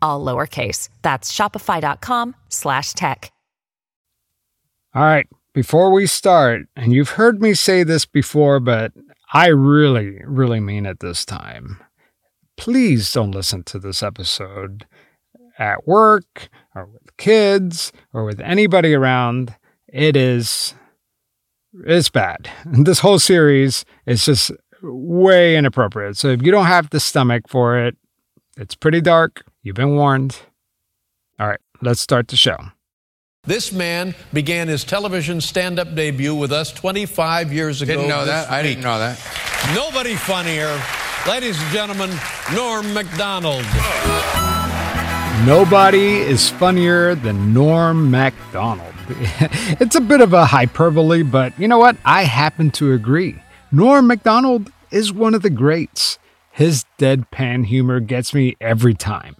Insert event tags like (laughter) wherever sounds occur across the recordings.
all lowercase. That's shopify.com slash tech. All right, before we start, and you've heard me say this before, but I really, really mean it this time. Please don't listen to this episode at work or with kids or with anybody around. It is it's bad. (laughs) This whole series is just way inappropriate. So if you don't have the stomach for it, it's pretty dark. You've been warned. All right, let's start the show. This man began his television stand up debut with us 25 years ago. Didn't know this that. I didn't know that. Nobody funnier. Ladies and gentlemen, Norm MacDonald. Nobody is funnier than Norm MacDonald. (laughs) it's a bit of a hyperbole, but you know what? I happen to agree. Norm MacDonald is one of the greats. His deadpan humor gets me every time.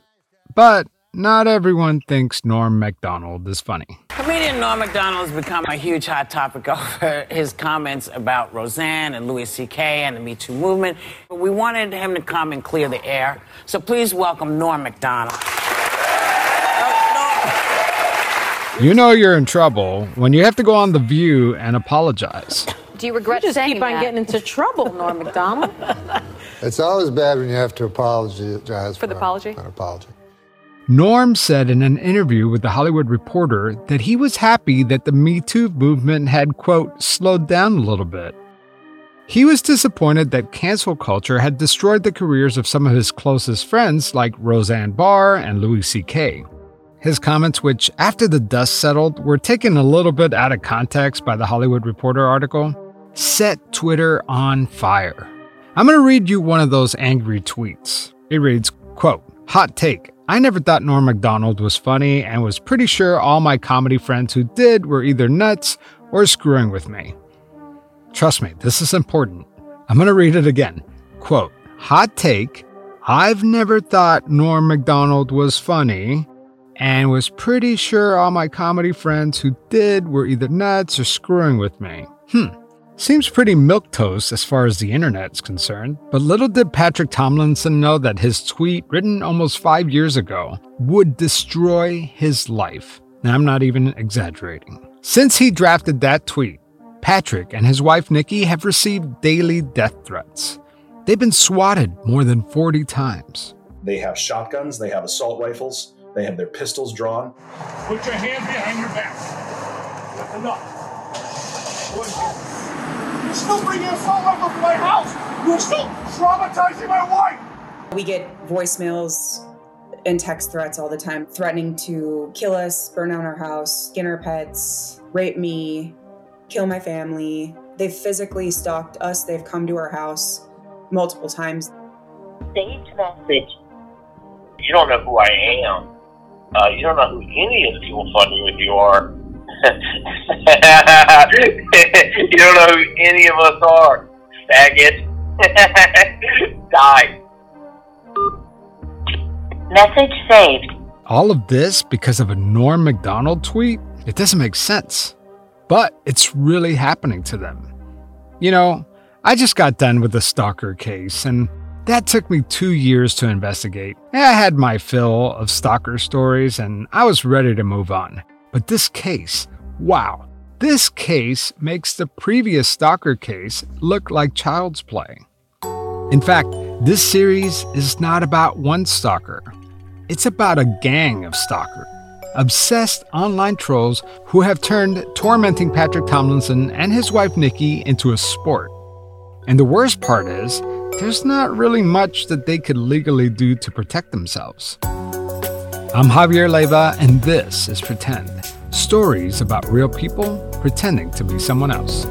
But not everyone thinks Norm MacDonald is funny. Comedian Norm MacDonald has become a huge hot topic (laughs) over his comments about Roseanne and Louis C.K. and the Me Too movement. We wanted him to come and clear the air. So please welcome Norm MacDonald. You know you're in trouble when you have to go on The View and apologize. Do you regret just saying keep on that? getting into trouble, Norm MacDonald. (laughs) It's always bad when you have to apologize For the apology? An apology. Norm said in an interview with The Hollywood Reporter that he was happy that the Me Too movement had, quote, slowed down a little bit. He was disappointed that cancel culture had destroyed the careers of some of his closest friends like Roseanne Barr and Louis C.K. His comments, which after the dust settled were taken a little bit out of context by the Hollywood Reporter article, set Twitter on fire. I'm going to read you one of those angry tweets. It reads, quote, Hot take. I never thought Norm MacDonald was funny and was pretty sure all my comedy friends who did were either nuts or screwing with me. Trust me, this is important. I'm going to read it again. Quote, Hot take. I've never thought Norm MacDonald was funny and was pretty sure all my comedy friends who did were either nuts or screwing with me. Hmm. Seems pretty milquetoast as far as the internet's concerned, but little did Patrick Tomlinson know that his tweet, written almost five years ago, would destroy his life. And I'm not even exaggerating. Since he drafted that tweet, Patrick and his wife Nikki have received daily death threats. They've been swatted more than 40 times. They have shotguns, they have assault rifles, they have their pistols drawn. Put your hands behind your back. Enough. You're still bringing assault rifles to my house. You're still traumatizing my wife. We get voicemails and text threats all the time, threatening to kill us, burn down our house, skin our pets, rape me, kill my family. They've physically stalked us. They've come to our house multiple times. Saved message. You don't know who I am. Uh, you don't know who any of the people fucking with you are. (laughs) you don't know who any of us are. Faggot. (laughs) Die. Message saved. All of this because of a Norm MacDonald tweet? It doesn't make sense. But it's really happening to them. You know, I just got done with the stalker case, and that took me two years to investigate. I had my fill of stalker stories, and I was ready to move on. But this case, wow, this case makes the previous stalker case look like child's play. In fact, this series is not about one stalker. It's about a gang of stalkers, obsessed online trolls who have turned tormenting Patrick Tomlinson and his wife Nikki into a sport. And the worst part is, there's not really much that they could legally do to protect themselves. I'm Javier Leyva, and this is Pretend stories about real people pretending to be someone else.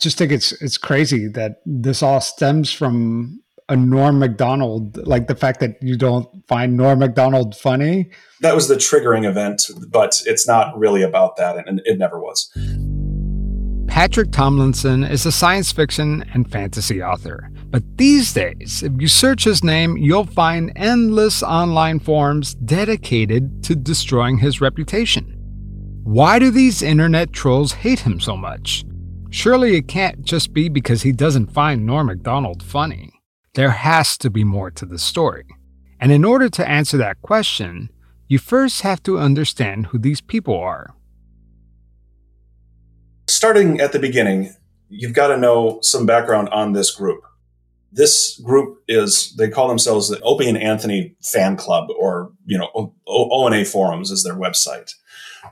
Just think it's it's crazy that this all stems from a Norm Macdonald, like the fact that you don't find Norm Macdonald funny. That was the triggering event, but it's not really about that, and it never was. Patrick Tomlinson is a science fiction and fantasy author. But these days, if you search his name, you'll find endless online forums dedicated to destroying his reputation. Why do these internet trolls hate him so much? Surely it can't just be because he doesn't find Norm MacDonald funny. There has to be more to the story. And in order to answer that question, you first have to understand who these people are. Starting at the beginning, you've got to know some background on this group. This group is, they call themselves the Opie and Anthony Fan Club, or, you know, ONA Forums is their website.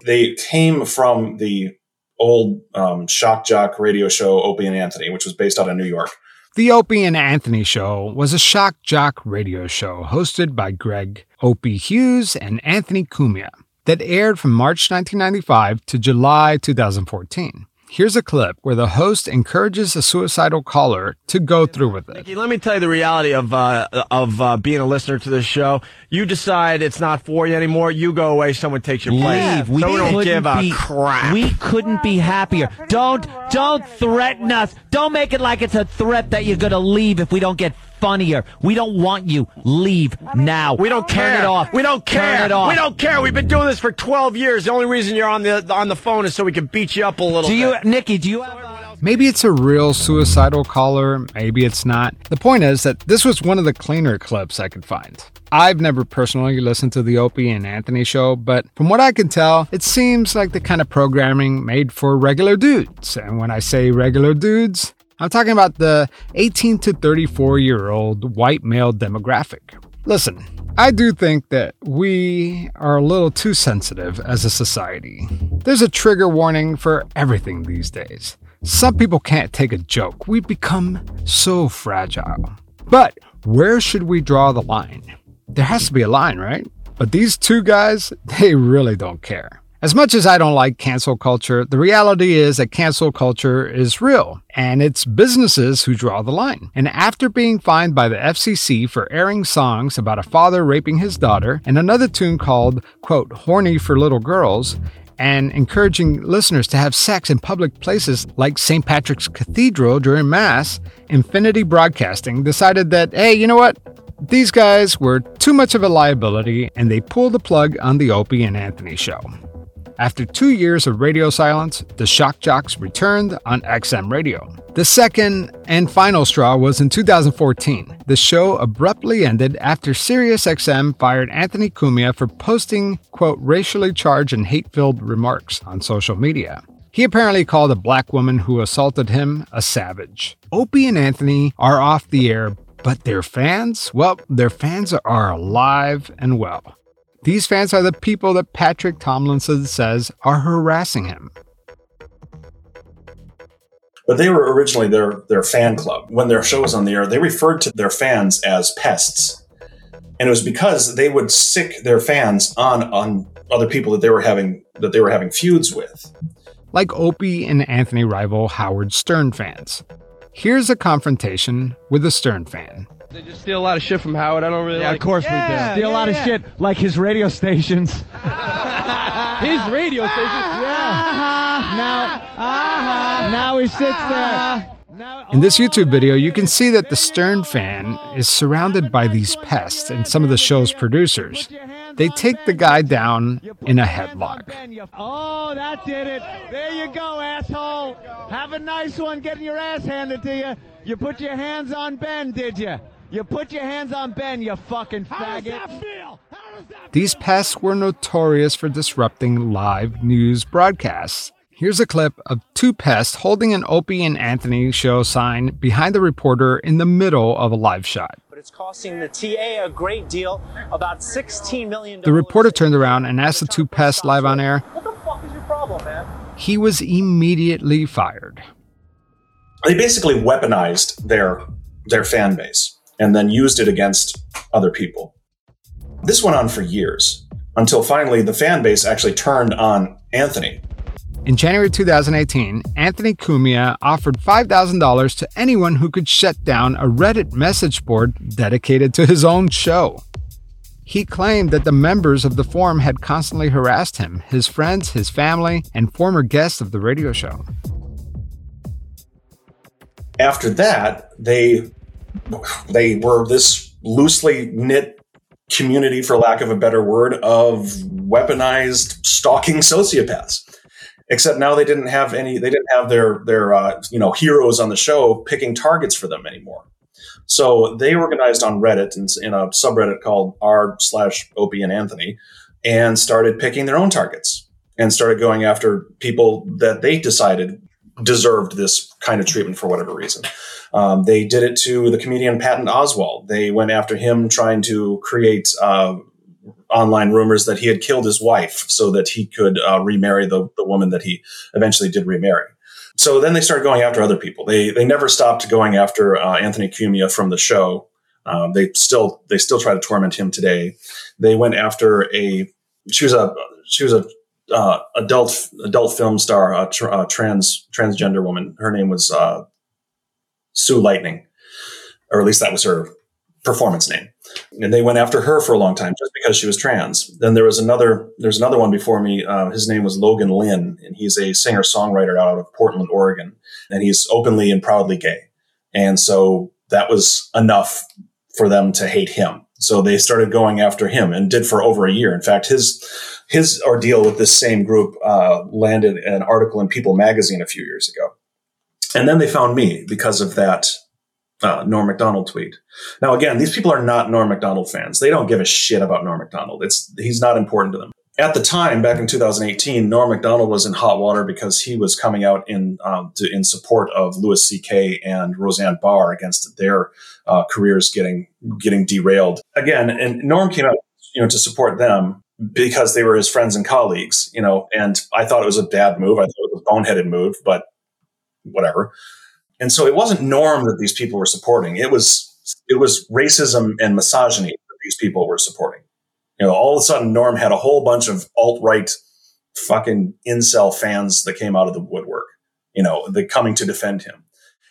They came from the old um, shock jock radio show Opie and Anthony, which was based out of New York. The Opie and Anthony Show was a shock jock radio show hosted by Greg Opie Hughes and Anthony Cumia that aired from March 1995 to July 2014. Here's a clip where the host encourages a suicidal caller to go through with it. Nikki, let me tell you the reality of uh, of uh, being a listener to this show. You decide it's not for you anymore. You go away. Someone takes your place. Leave. We so don't couldn't give a be, crap. We couldn't be happier. Don't don't threaten us. Don't make it like it's a threat that you're gonna leave if we don't get funnier. We don't want you. Leave now. We don't care. Turn it off. We don't care. Turn it off. We don't care. We've been doing this for 12 years. The only reason you're on the on the phone is so we can beat you up a little. Do bit. you, Nikki? Do you have? Maybe it's a real suicidal caller, maybe it's not. The point is that this was one of the cleaner clips I could find. I've never personally listened to the Opie and Anthony show, but from what I can tell, it seems like the kind of programming made for regular dudes. And when I say regular dudes, I'm talking about the 18 to 34 year old white male demographic. Listen, I do think that we are a little too sensitive as a society. There's a trigger warning for everything these days. Some people can't take a joke. We've become so fragile. But where should we draw the line? There has to be a line, right? But these two guys, (laughs) they really don't care. As much as I don't like cancel culture, the reality is that cancel culture is real, and it's businesses who draw the line. And after being fined by the FCC for airing songs about a father raping his daughter and another tune called, quote, horny for little girls, and encouraging listeners to have sex in public places like St. Patrick's Cathedral during Mass, Infinity Broadcasting decided that, hey, you know what? These guys were too much of a liability and they pulled the plug on the Opie and Anthony show. After two years of radio silence, the Shock Jocks returned on XM Radio. The second and final straw was in 2014. The show abruptly ended after SiriusXM fired Anthony Cumia for posting, quote, racially charged and hate filled remarks on social media. He apparently called a black woman who assaulted him a savage. Opie and Anthony are off the air, but their fans? Well, their fans are alive and well. These fans are the people that Patrick Tomlinson says are harassing him. But they were originally their their fan club. When their show was on the air, they referred to their fans as pests. And it was because they would sick their fans on on other people that they were having that they were having feuds with. Like Opie and Anthony rival Howard Stern fans. Here's a confrontation with a Stern fan. They just steal a lot of shit from Howard. I don't really Yeah, like of course Yeah, we do. Steal a lot yeah. of shit, like his radio stations. (laughs) His radio stations. Yeah. Now, uh-huh. now he sits there. In this YouTube video, you can see that the Stern fan is surrounded by these pests and some of the show's producers. They take the guy down in a headlock. Oh, that did it. There you go, asshole. Have a nice one getting your ass handed to you. You put your hands on Ben, did you? You put your hands on Ben, you fucking faggot. How does that feel? These pests were notorious for disrupting live news broadcasts. Here's a clip of two pests holding an Opie and Anthony show sign behind the reporter in the middle of a live shot. But it's costing the TA a great deal, about $16 million. The reporter turned around and asked the two pests live on air. What the fuck is your problem, man? He was immediately fired. They basically weaponized their their fan base and then used it against other people. This went on for years until finally the fan base actually turned on Anthony. In January 2018, Anthony Cumia offered $5,000 to anyone who could shut down a Reddit message board dedicated to his own show. He claimed that the members of the forum had constantly harassed him, his friends, his family, and former guests of the radio show. After that, they they were this loosely knit community, for lack of a better word, of weaponized stalking sociopaths. Except now they didn't have any. They didn't have their their uh, you know heroes on the show picking targets for them anymore. So they organized on Reddit in, in a subreddit called r slash Opie and Anthony, and started picking their own targets and started going after people that they decided deserved this kind of treatment for whatever reason. Um, they did it to the comedian Patton Oswalt. They went after him trying to create uh, online rumors that he had killed his wife so that he could uh, remarry the, the woman that he eventually did remarry. So then they started going after other people. They they never stopped going after uh, Anthony Cumia from the show. Um, they still they still try to torment him today. They went after a she was a she was a uh, adult adult film star, a, tr- a, trans transgender woman. Her name was uh, Sue Lightning, or at least that was her performance name. And they went after her for a long time just because she was trans. Then there was another there's another one before me. Uh, his name was Logan Lynn, and he's a singer songwriter out of Portland, Oregon, and he's openly and proudly gay. And so that was enough for them to hate him. So they started going after him and did for over a year. In fact, his his ordeal with this same group uh, landed an article in People magazine a few years ago. And then they found me because of that uh, Norm Macdonald tweet. Now, again, these people are not Norm Macdonald fans. They don't give a shit about Norm Macdonald. It's he's not important to them. At the time, back in 2018, Norm Macdonald was in hot water because he was coming out in um, to, in support of Louis C.K. and Roseanne Barr against their uh, careers getting getting derailed. Again, and Norm came out, you know, to support them because they were his friends and colleagues, you know. And I thought it was a bad move. I thought it was a boneheaded move, but whatever. And so it wasn't Norm that these people were supporting. It was it was racism and misogyny that these people were supporting. You know, all of a sudden Norm had a whole bunch of alt right fucking incel fans that came out of the woodwork. You know, the coming to defend him,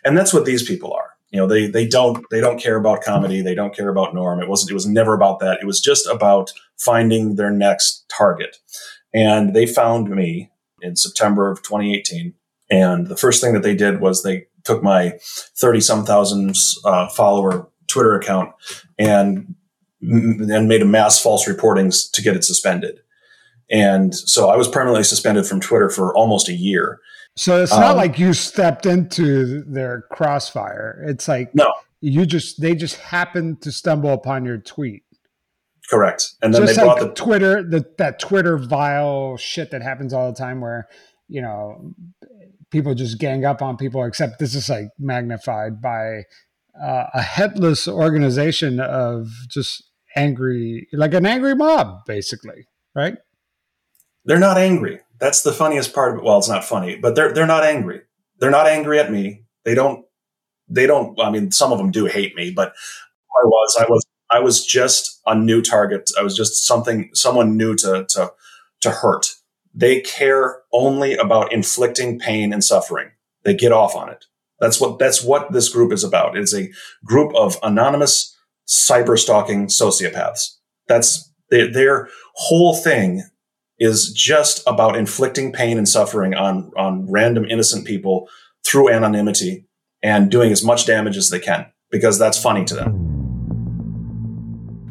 and that's what these people are. You know, they they don't they don't care about comedy. They don't care about Norm. It wasn't. It was never about that. It was just about finding their next target. And they found me in September of 2018. And the first thing that they did was they took my 30 some thousand uh, follower Twitter account and and made a mass false reportings to get it suspended. And so I was permanently suspended from Twitter for almost a year. So it's not um, like you stepped into their crossfire. It's like no, you just they just happened to stumble upon your tweet. Correct. And then just they brought like the Twitter the that Twitter vile shit that happens all the time where you know people just gang up on people, except this is like magnified by uh, a headless organization of just angry, like an angry mob, basically, right? They're not angry. That's the funniest part of it. Well, it's not funny, but they're they're not angry. They're not angry at me. They don't. They don't. I mean, some of them do hate me, but I was. I was. I was just a new target. I was just something. Someone new to to to hurt they care only about inflicting pain and suffering. They get off on it. That's what that's what this group is about. It's a group of anonymous cyber stalking sociopaths. That's their, their whole thing is just about inflicting pain and suffering on on random innocent people through anonymity and doing as much damage as they can because that's funny to them.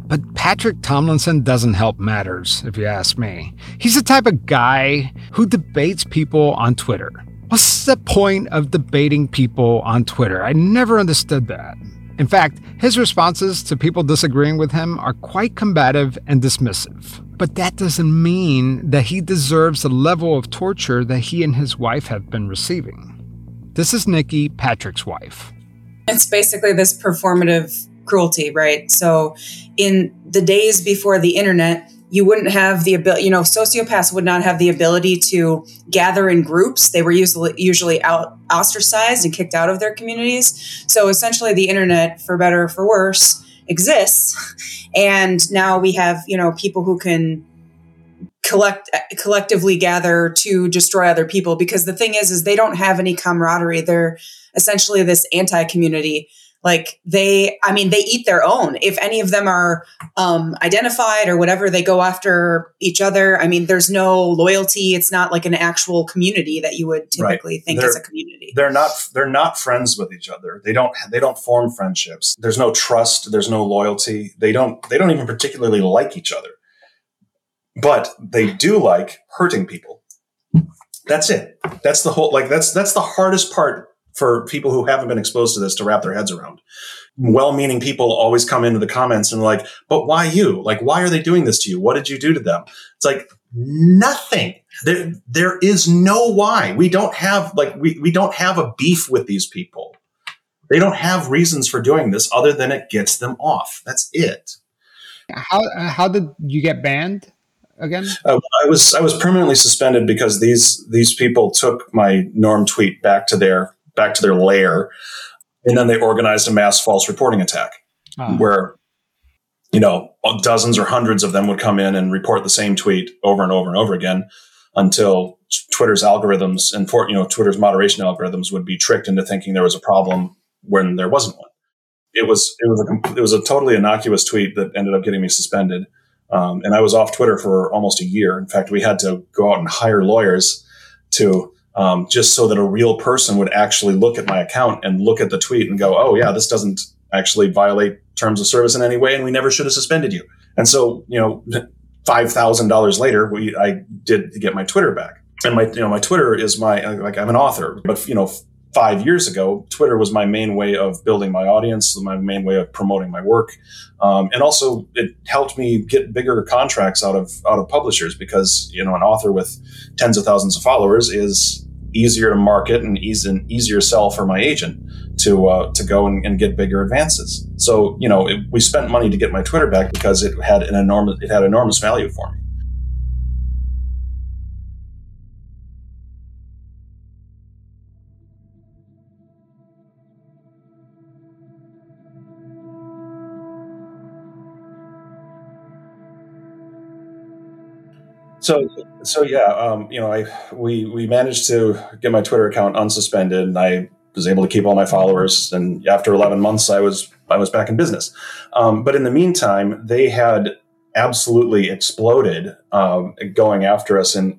But Patrick Tomlinson doesn't help matters, if you ask me. He's the type of guy who debates people on Twitter. What's the point of debating people on Twitter? I never understood that. In fact, his responses to people disagreeing with him are quite combative and dismissive. But that doesn't mean that he deserves the level of torture that he and his wife have been receiving. This is Nikki, Patrick's wife. It's basically this performative cruelty, right? So, in the days before the internet, you wouldn't have the ability, you know, sociopaths would not have the ability to gather in groups. They were usually usually out ostracized and kicked out of their communities. So essentially the internet, for better or for worse, exists. And now we have, you know, people who can collect collectively gather to destroy other people. Because the thing is is they don't have any camaraderie. They're essentially this anti-community like they i mean they eat their own if any of them are um, identified or whatever they go after each other i mean there's no loyalty it's not like an actual community that you would typically think They're- is a community They're not they're not friends with each other. They don't they don't form friendships. There's no trust, there's no loyalty. They don't they don't even particularly like each other. But they do like hurting people. That's it. That's the whole like that's that's the hardest part for people who haven't been exposed to this to wrap their heads around. Well-meaning people always come into the comments and like, "But why you? Like why are they doing this to you? What did you do to them?" It's like nothing. There there is no why. We don't have like we we don't have a beef with these people. They don't have reasons for doing this other than it gets them off. That's it. How uh, how did you get banned again? Uh, I was I was permanently suspended because these these people took my norm tweet back to their back to their lair, and then they organized a mass false reporting attack Ah. where you know dozens or hundreds of them would come in and report the same tweet over and over and over again until Twitter's algorithms and for you know Twitter's moderation algorithms would be tricked into thinking there was a problem when there wasn't one. It was it was a it was a totally innocuous tweet that ended up getting me suspended. Um, and I was off Twitter for almost a year. In fact, we had to go out and hire lawyers to um, just so that a real person would actually look at my account and look at the tweet and go, "Oh yeah, this doesn't actually violate terms of service in any way, and we never should have suspended you." And so, you know, (laughs) five thousand dollars later, we I did get my Twitter back, and my you know my Twitter is my like I'm an author, but you know. Five years ago, Twitter was my main way of building my audience, my main way of promoting my work, um, and also it helped me get bigger contracts out of out of publishers because you know an author with tens of thousands of followers is easier to market and easy, an easier sell for my agent to uh, to go and, and get bigger advances. So you know it, we spent money to get my Twitter back because it had an enormous it had enormous value for me. So so yeah, um, you know, I we we managed to get my Twitter account unsuspended, and I was able to keep all my followers. And after 11 months, I was I was back in business. Um, but in the meantime, they had absolutely exploded, um, going after us in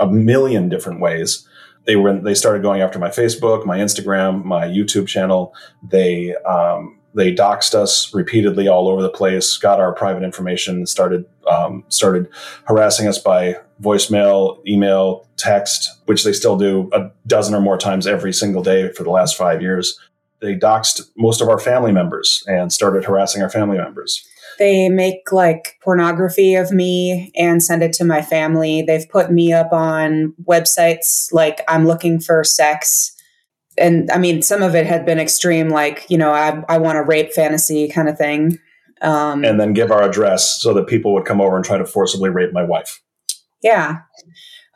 a million different ways. They were they started going after my Facebook, my Instagram, my YouTube channel. They um, they doxed us repeatedly all over the place, got our private information, started um, started harassing us by voicemail, email, text, which they still do a dozen or more times every single day for the last five years. They doxed most of our family members and started harassing our family members. They make like pornography of me and send it to my family. They've put me up on websites like I'm looking for sex. And I mean, some of it had been extreme, like, you know, I, I want a rape fantasy kind of thing. Um, and then give our address so that people would come over and try to forcibly rape my wife. Yeah.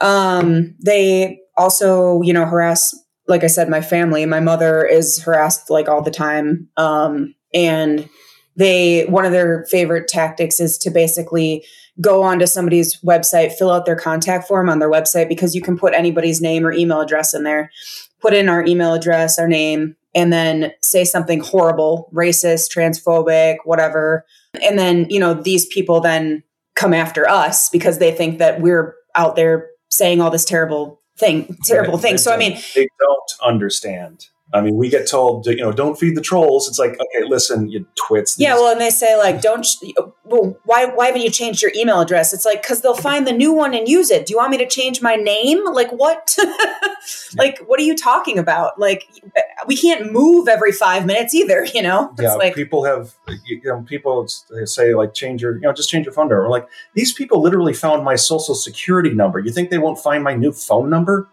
Um, they also, you know, harass, like I said, my family. My mother is harassed like all the time. Um, and they, one of their favorite tactics is to basically go onto somebody's website, fill out their contact form on their website because you can put anybody's name or email address in there, put in our email address, our name, and then say something horrible, racist, transphobic, whatever. And then, you know, these people then come after us because they think that we're out there saying all this terrible thing, terrible Right. things. So I mean, they don't understand. I mean, we get told, you know, don't feed the trolls. It's like, okay, listen, you twits. yeah, well, and they say like, don't. sh- Well, why? Why haven't you changed your email address? It's like because they'll find the new one and use it. Do you want me to change my name? Like what? (laughs) like what are you talking about? Like we can't move every five minutes either. You know, it's yeah, like people have, you know, people they say like change your, you know, just change your phone number. We're like, these people literally found my social security number. You think they won't find my new phone number?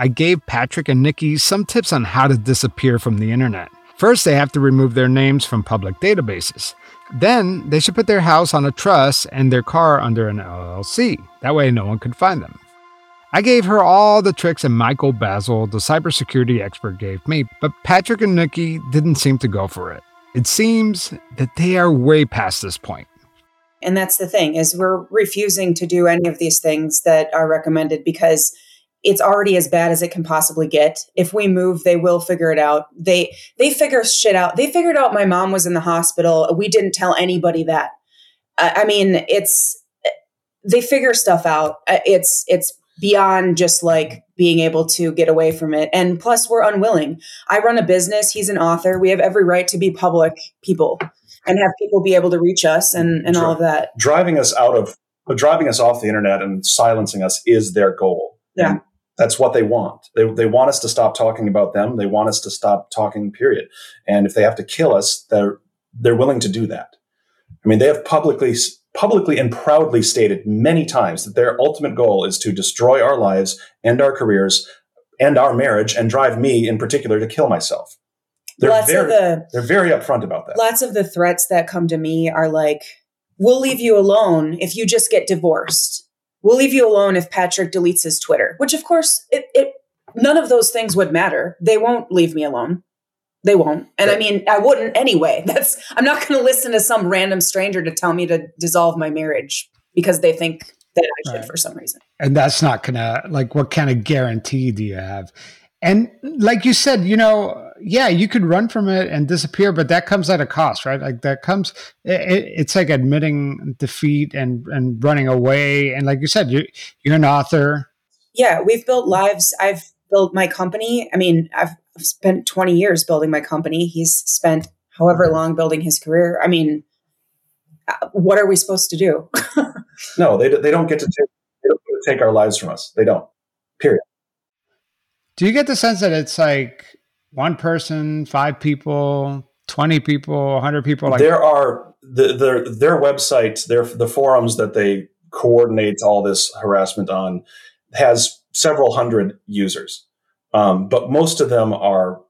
I gave Patrick and Nikki some tips on how to disappear from the internet. First, they have to remove their names from public databases. Then, they should put their house on a trust and their car under an LLC. That way, no one could find them. I gave her all the tricks that Michael Bazzell, the cybersecurity expert, gave me, but Patrick and Nikki didn't seem to go for it. It seems that they are way past this point. And that's the thing is we're refusing to do any of these things that are recommended because it's already as bad as it can possibly get. If we move, they will figure it out. They they figure shit out. They figured out my mom was in the hospital. We didn't tell anybody that. I, I mean, it's they figure stuff out. Uh, It's it's beyond just like being able to get away from it. And plus, we're unwilling. I run a business. He's an author. We have every right to be public people and have people be able to reach us and and all of that. Driving us out of, driving us off the internet and silencing us is their goal. Yeah. And that's what they want. They, they want us to stop talking about them. They want us to stop talking, period. And if they have to kill us, they're, they're willing to do that. I mean, they have publicly, publicly and proudly stated many times that their ultimate goal is to destroy our lives and our careers and our marriage and drive me in particular to kill myself. They're Lots of very, the- they're very upfront about that. Lots of the threats that come to me are like, we'll leave you alone if you just get divorced. We'll leave you alone if Patrick deletes his Twitter, which of course it, it none of those things would matter. They won't leave me alone. They won't. And I mean, I wouldn't anyway. (laughs) That's I'm not going to listen to some random stranger to tell me to dissolve my marriage because they think that I should Right. for some reason. and that's not gonna like what kind of guarantee do you have and like you said you know yeah you could run from it and disappear but that comes at a cost right like that comes it, it's like admitting defeat and and running away and like you said you're, you're an author yeah, we've built lives. I've built my company. I mean, I've I've spent 20 years building my company. He's spent however long building his career. I mean, uh, what are we supposed to do? (laughs) No, they, they don't get to take, they don't get to take our lives from us. They don't. Period. Do you get the sense that it's like one person five people 20 people 100 people like there are the, their their website, their the forums that they coordinate all this harassment on has several hundred users, um, but most of them are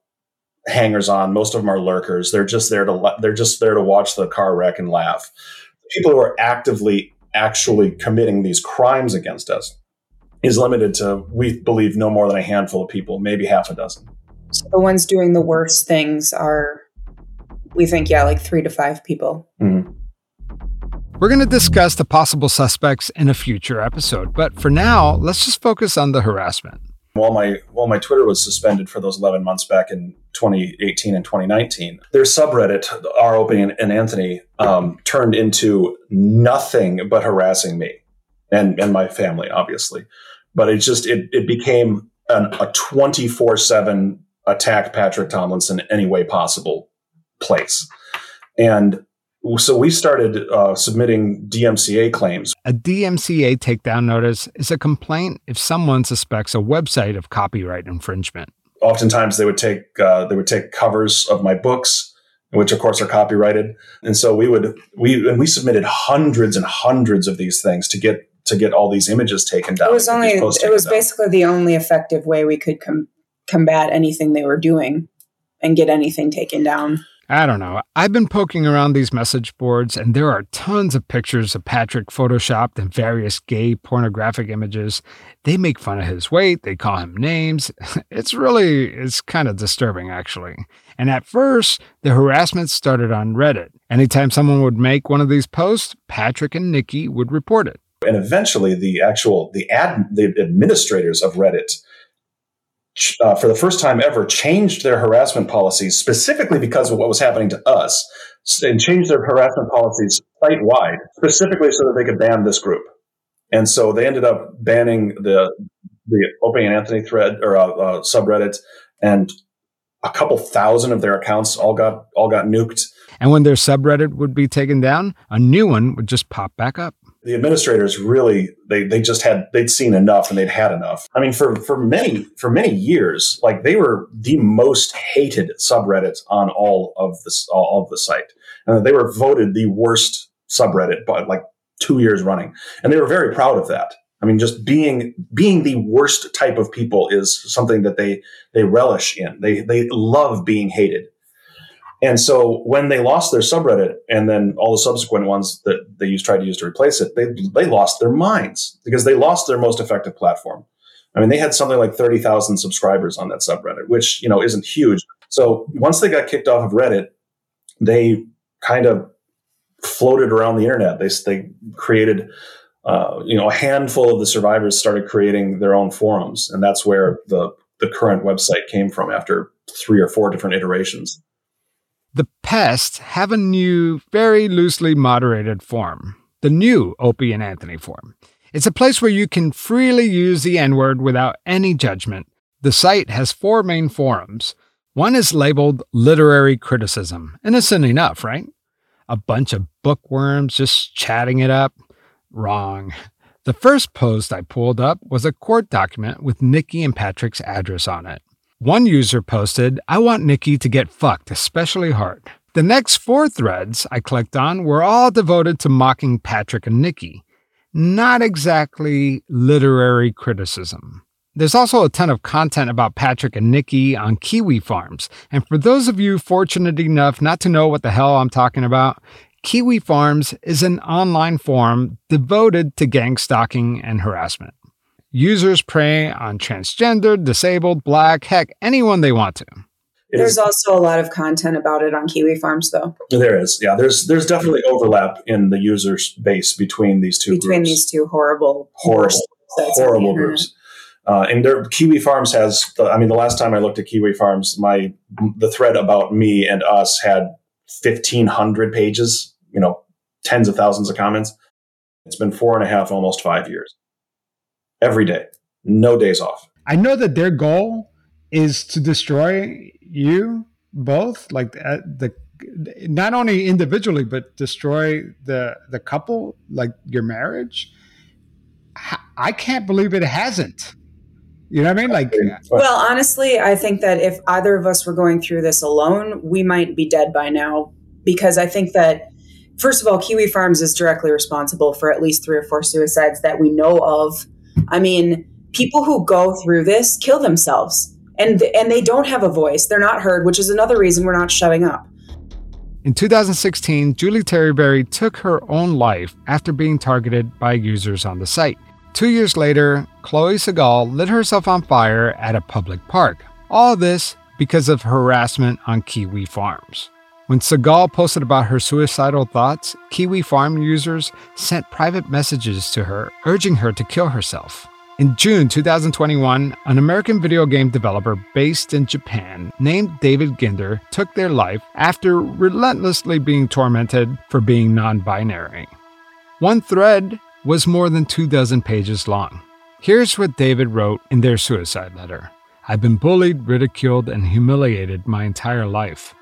hangers on. Most of them are lurkers. They're just there to they're just there to watch the car wreck and laugh. People who are actively actually committing these crimes against us is limited to we believe no more than a handful of people, maybe half a dozen. so the ones doing the worst things are, we think, yeah, like three to five people. We're going to discuss the possible suspects in a future episode, but for now, let's just focus on the harassment. while my while my Twitter was suspended for those 11 months back in 2018 and 2019, their subreddit, our Opie and, and Anthony, um, turned into nothing but harassing me and and my family, obviously. But it just it it became an, a 24 seven attack Patrick Tomlinson any way possible place, and so we started uh, submitting DMCA claims. A DMCA takedown notice is a complaint if someone suspects a website of copyright infringement. oftentimes they would take uh, they would take covers of my books which of course are copyrighted. And so we would we and we submitted hundreds and hundreds of these things to get to get all these images taken down It was only, it was taken down. basically the only effective way we could com- combat anything they were doing and get anything taken down. I don't know. I've been poking around these message boards, and there are tons of pictures of Patrick photoshopped and various gay pornographic images. They make fun of his weight, they call him names. (laughs) It's really, it's kind of disturbing, actually. And at first, the harassment started on Reddit. Anytime someone would make one of these posts, Patrick and Nikki would report it. And eventually the actual the ad the administrators of reddit uh, for the first time ever changed their harassment policies specifically because of what was happening to us and changed their harassment policies site wide specifically so that they could ban this group and so they ended up banning the the Opie and Anthony thread or uh, uh, subreddit and a couple thousand of their accounts all got all got nuked And when their subreddit would be taken down, a new one would just pop back up. The administrators really they they just had they'd seen enough and they'd had enough. I mean, for for many for many years, like they were the most hated subreddits on all of this all of the site, and they were voted the worst subreddit, but like two years running, and they were very proud of that. I mean, just being being the worst type of people is something that they they relish in. They they love being hated. And so when they lost their subreddit and then all the subsequent ones that they used tried to use to replace it, they they lost their minds because they lost their most effective platform. I mean, they had something like 30,000 subscribers on that subreddit, which, you know, isn't huge. So once they got kicked off of Reddit, they kind of floated around the internet. They they created. Uh, you know, a handful of the survivors started creating their own forums, and that's where the the current website came from after three or four different iterations. Pests have a new, very loosely moderated form, the new Opie and Anthony form. It's a place where you can freely use the N word without any judgment. The site has four main forums. One is labeled literary criticism. Innocent enough, right? A bunch of bookworms just chatting it up. Wrong. The first post I pulled up was a court document with Nikki and Patrick's address on it. One user posted, I want Nikki to get fucked, especially hard. The next four threads I clicked on were all devoted to mocking Patrick and Nikki. Not exactly literary criticism. There's also a ton of content about Patrick and Nikki on Kiwi Farms. And for those of you fortunate enough not to know what the hell I'm talking about, Kiwi Farms is an online forum devoted to gang stalking and harassment. Users prey on transgender, disabled, black, heck, anyone they want to. There's also a lot of content about it on Kiwi Farms, though. There is, yeah. There's there's definitely overlap in the user base between these two between groups. these two horrible, horrible, sites on the horrible groups. Uh, and there, Kiwi Farms has. I mean, the last time I looked at Kiwi Farms, my the thread about me and us had fifteen hundred pages. You know, tens of thousands of comments. It's been four and a half, almost five years. Every day, no days off. I know that their goal is to destroy you both, like uh, the not only individually but destroy the the couple, like your marriage. i can't believe it hasn't. You know what I mean? Like, Well, honestly, I think that if either of us were going through this alone, we might be dead by now. Because I think that, first of all, Kiwi Farms is directly responsible for at least three or four suicides that we know of. I mean, people who go through this kill themselves, and and they don't have a voice. They're not heard, which is another reason we're not showing up. In 2016, Julie Terryberry took her own life after being targeted by users on the site. Two years later, Chloe Sagal lit herself on fire at a public park. All this because of harassment on Kiwi Farms. When Sagal posted about her suicidal thoughts, Kiwi Farm users sent private messages to her urging her to kill herself. In June 2021, an American video game developer based in Japan named David Ginder took their life after relentlessly being tormented for being non binary. One thread was more than two dozen pages long. Here's what David wrote in their suicide letter I've been bullied, ridiculed, and humiliated my entire life.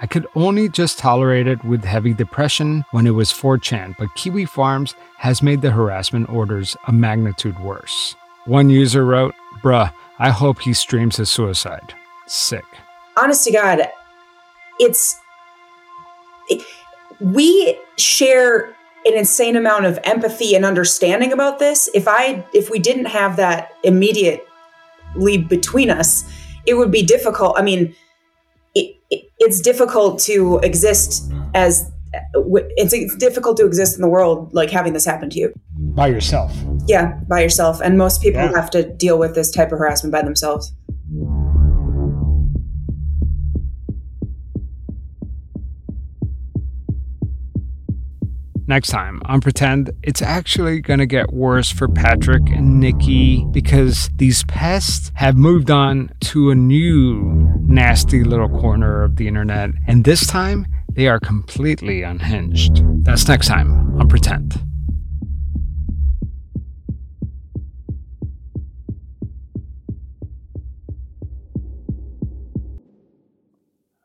I could only just tolerate it with heavy depression when it was 4chan, but Kiwi Farms has made the harassment orders a magnitude worse. One user wrote, Bruh, I hope he streams his suicide. Sick. honest to God, it's it- we share an insane amount of empathy and understanding about this. If I if we didn't have that immediately between us, it would be difficult. I mean, it's difficult to exist as it's, it's difficult to exist in the world like having this happen to you. By yourself. Yeah, by yourself. And most people Yeah. have to deal with this type of harassment by themselves. Next time on Pretend, it's actually going to get worse for Patrick and Nikki because these pests have moved on to a new nasty little corner of the internet. And this time, they are completely unhinged. That's next time on Pretend.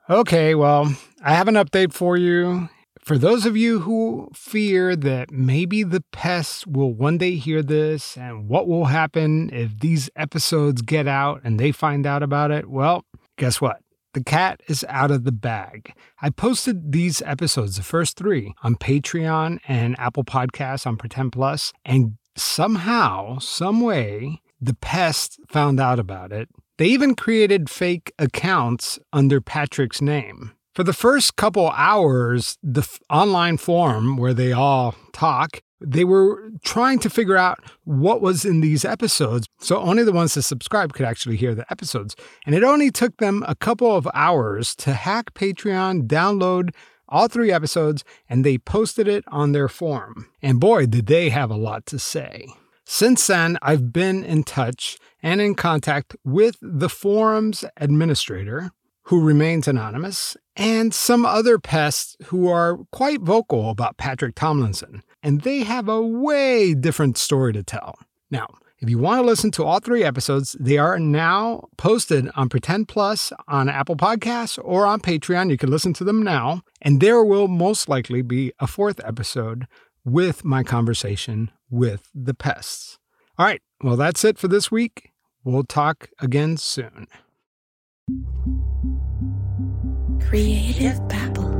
Okay, well, I have an update for you. For those of you who fear that maybe the pests will one day hear this and what will happen if these episodes get out and they find out about it, well, guess what? The cat is out of the bag. I posted these episodes, the first three, on Patreon and Apple Podcasts on Pretend Plus, and somehow, some way, the pest found out about it. They even created fake accounts under Patrick's name. For the first couple hours, the f- online forum where they all talk, they were trying to figure out what was in these episodes. So only the ones that subscribe could actually hear the episodes. And it only took them a couple of hours to hack Patreon, download all three episodes, and they posted it on their forum. And boy, did they have a lot to say. Since then, I've been in touch and in contact with the forum's administrator, who remains anonymous, and some other pests who are quite vocal about Patrick Tomlinson. And they have a way different story to tell. Now, if you want to listen to all three episodes, they are now posted on Pretend Plus on Apple Podcasts or on Patreon. You can listen to them now. And there will most likely be a fourth episode with my conversation with the pests. All right, well, that's it for this week. We'll talk again soon. Creative Babble.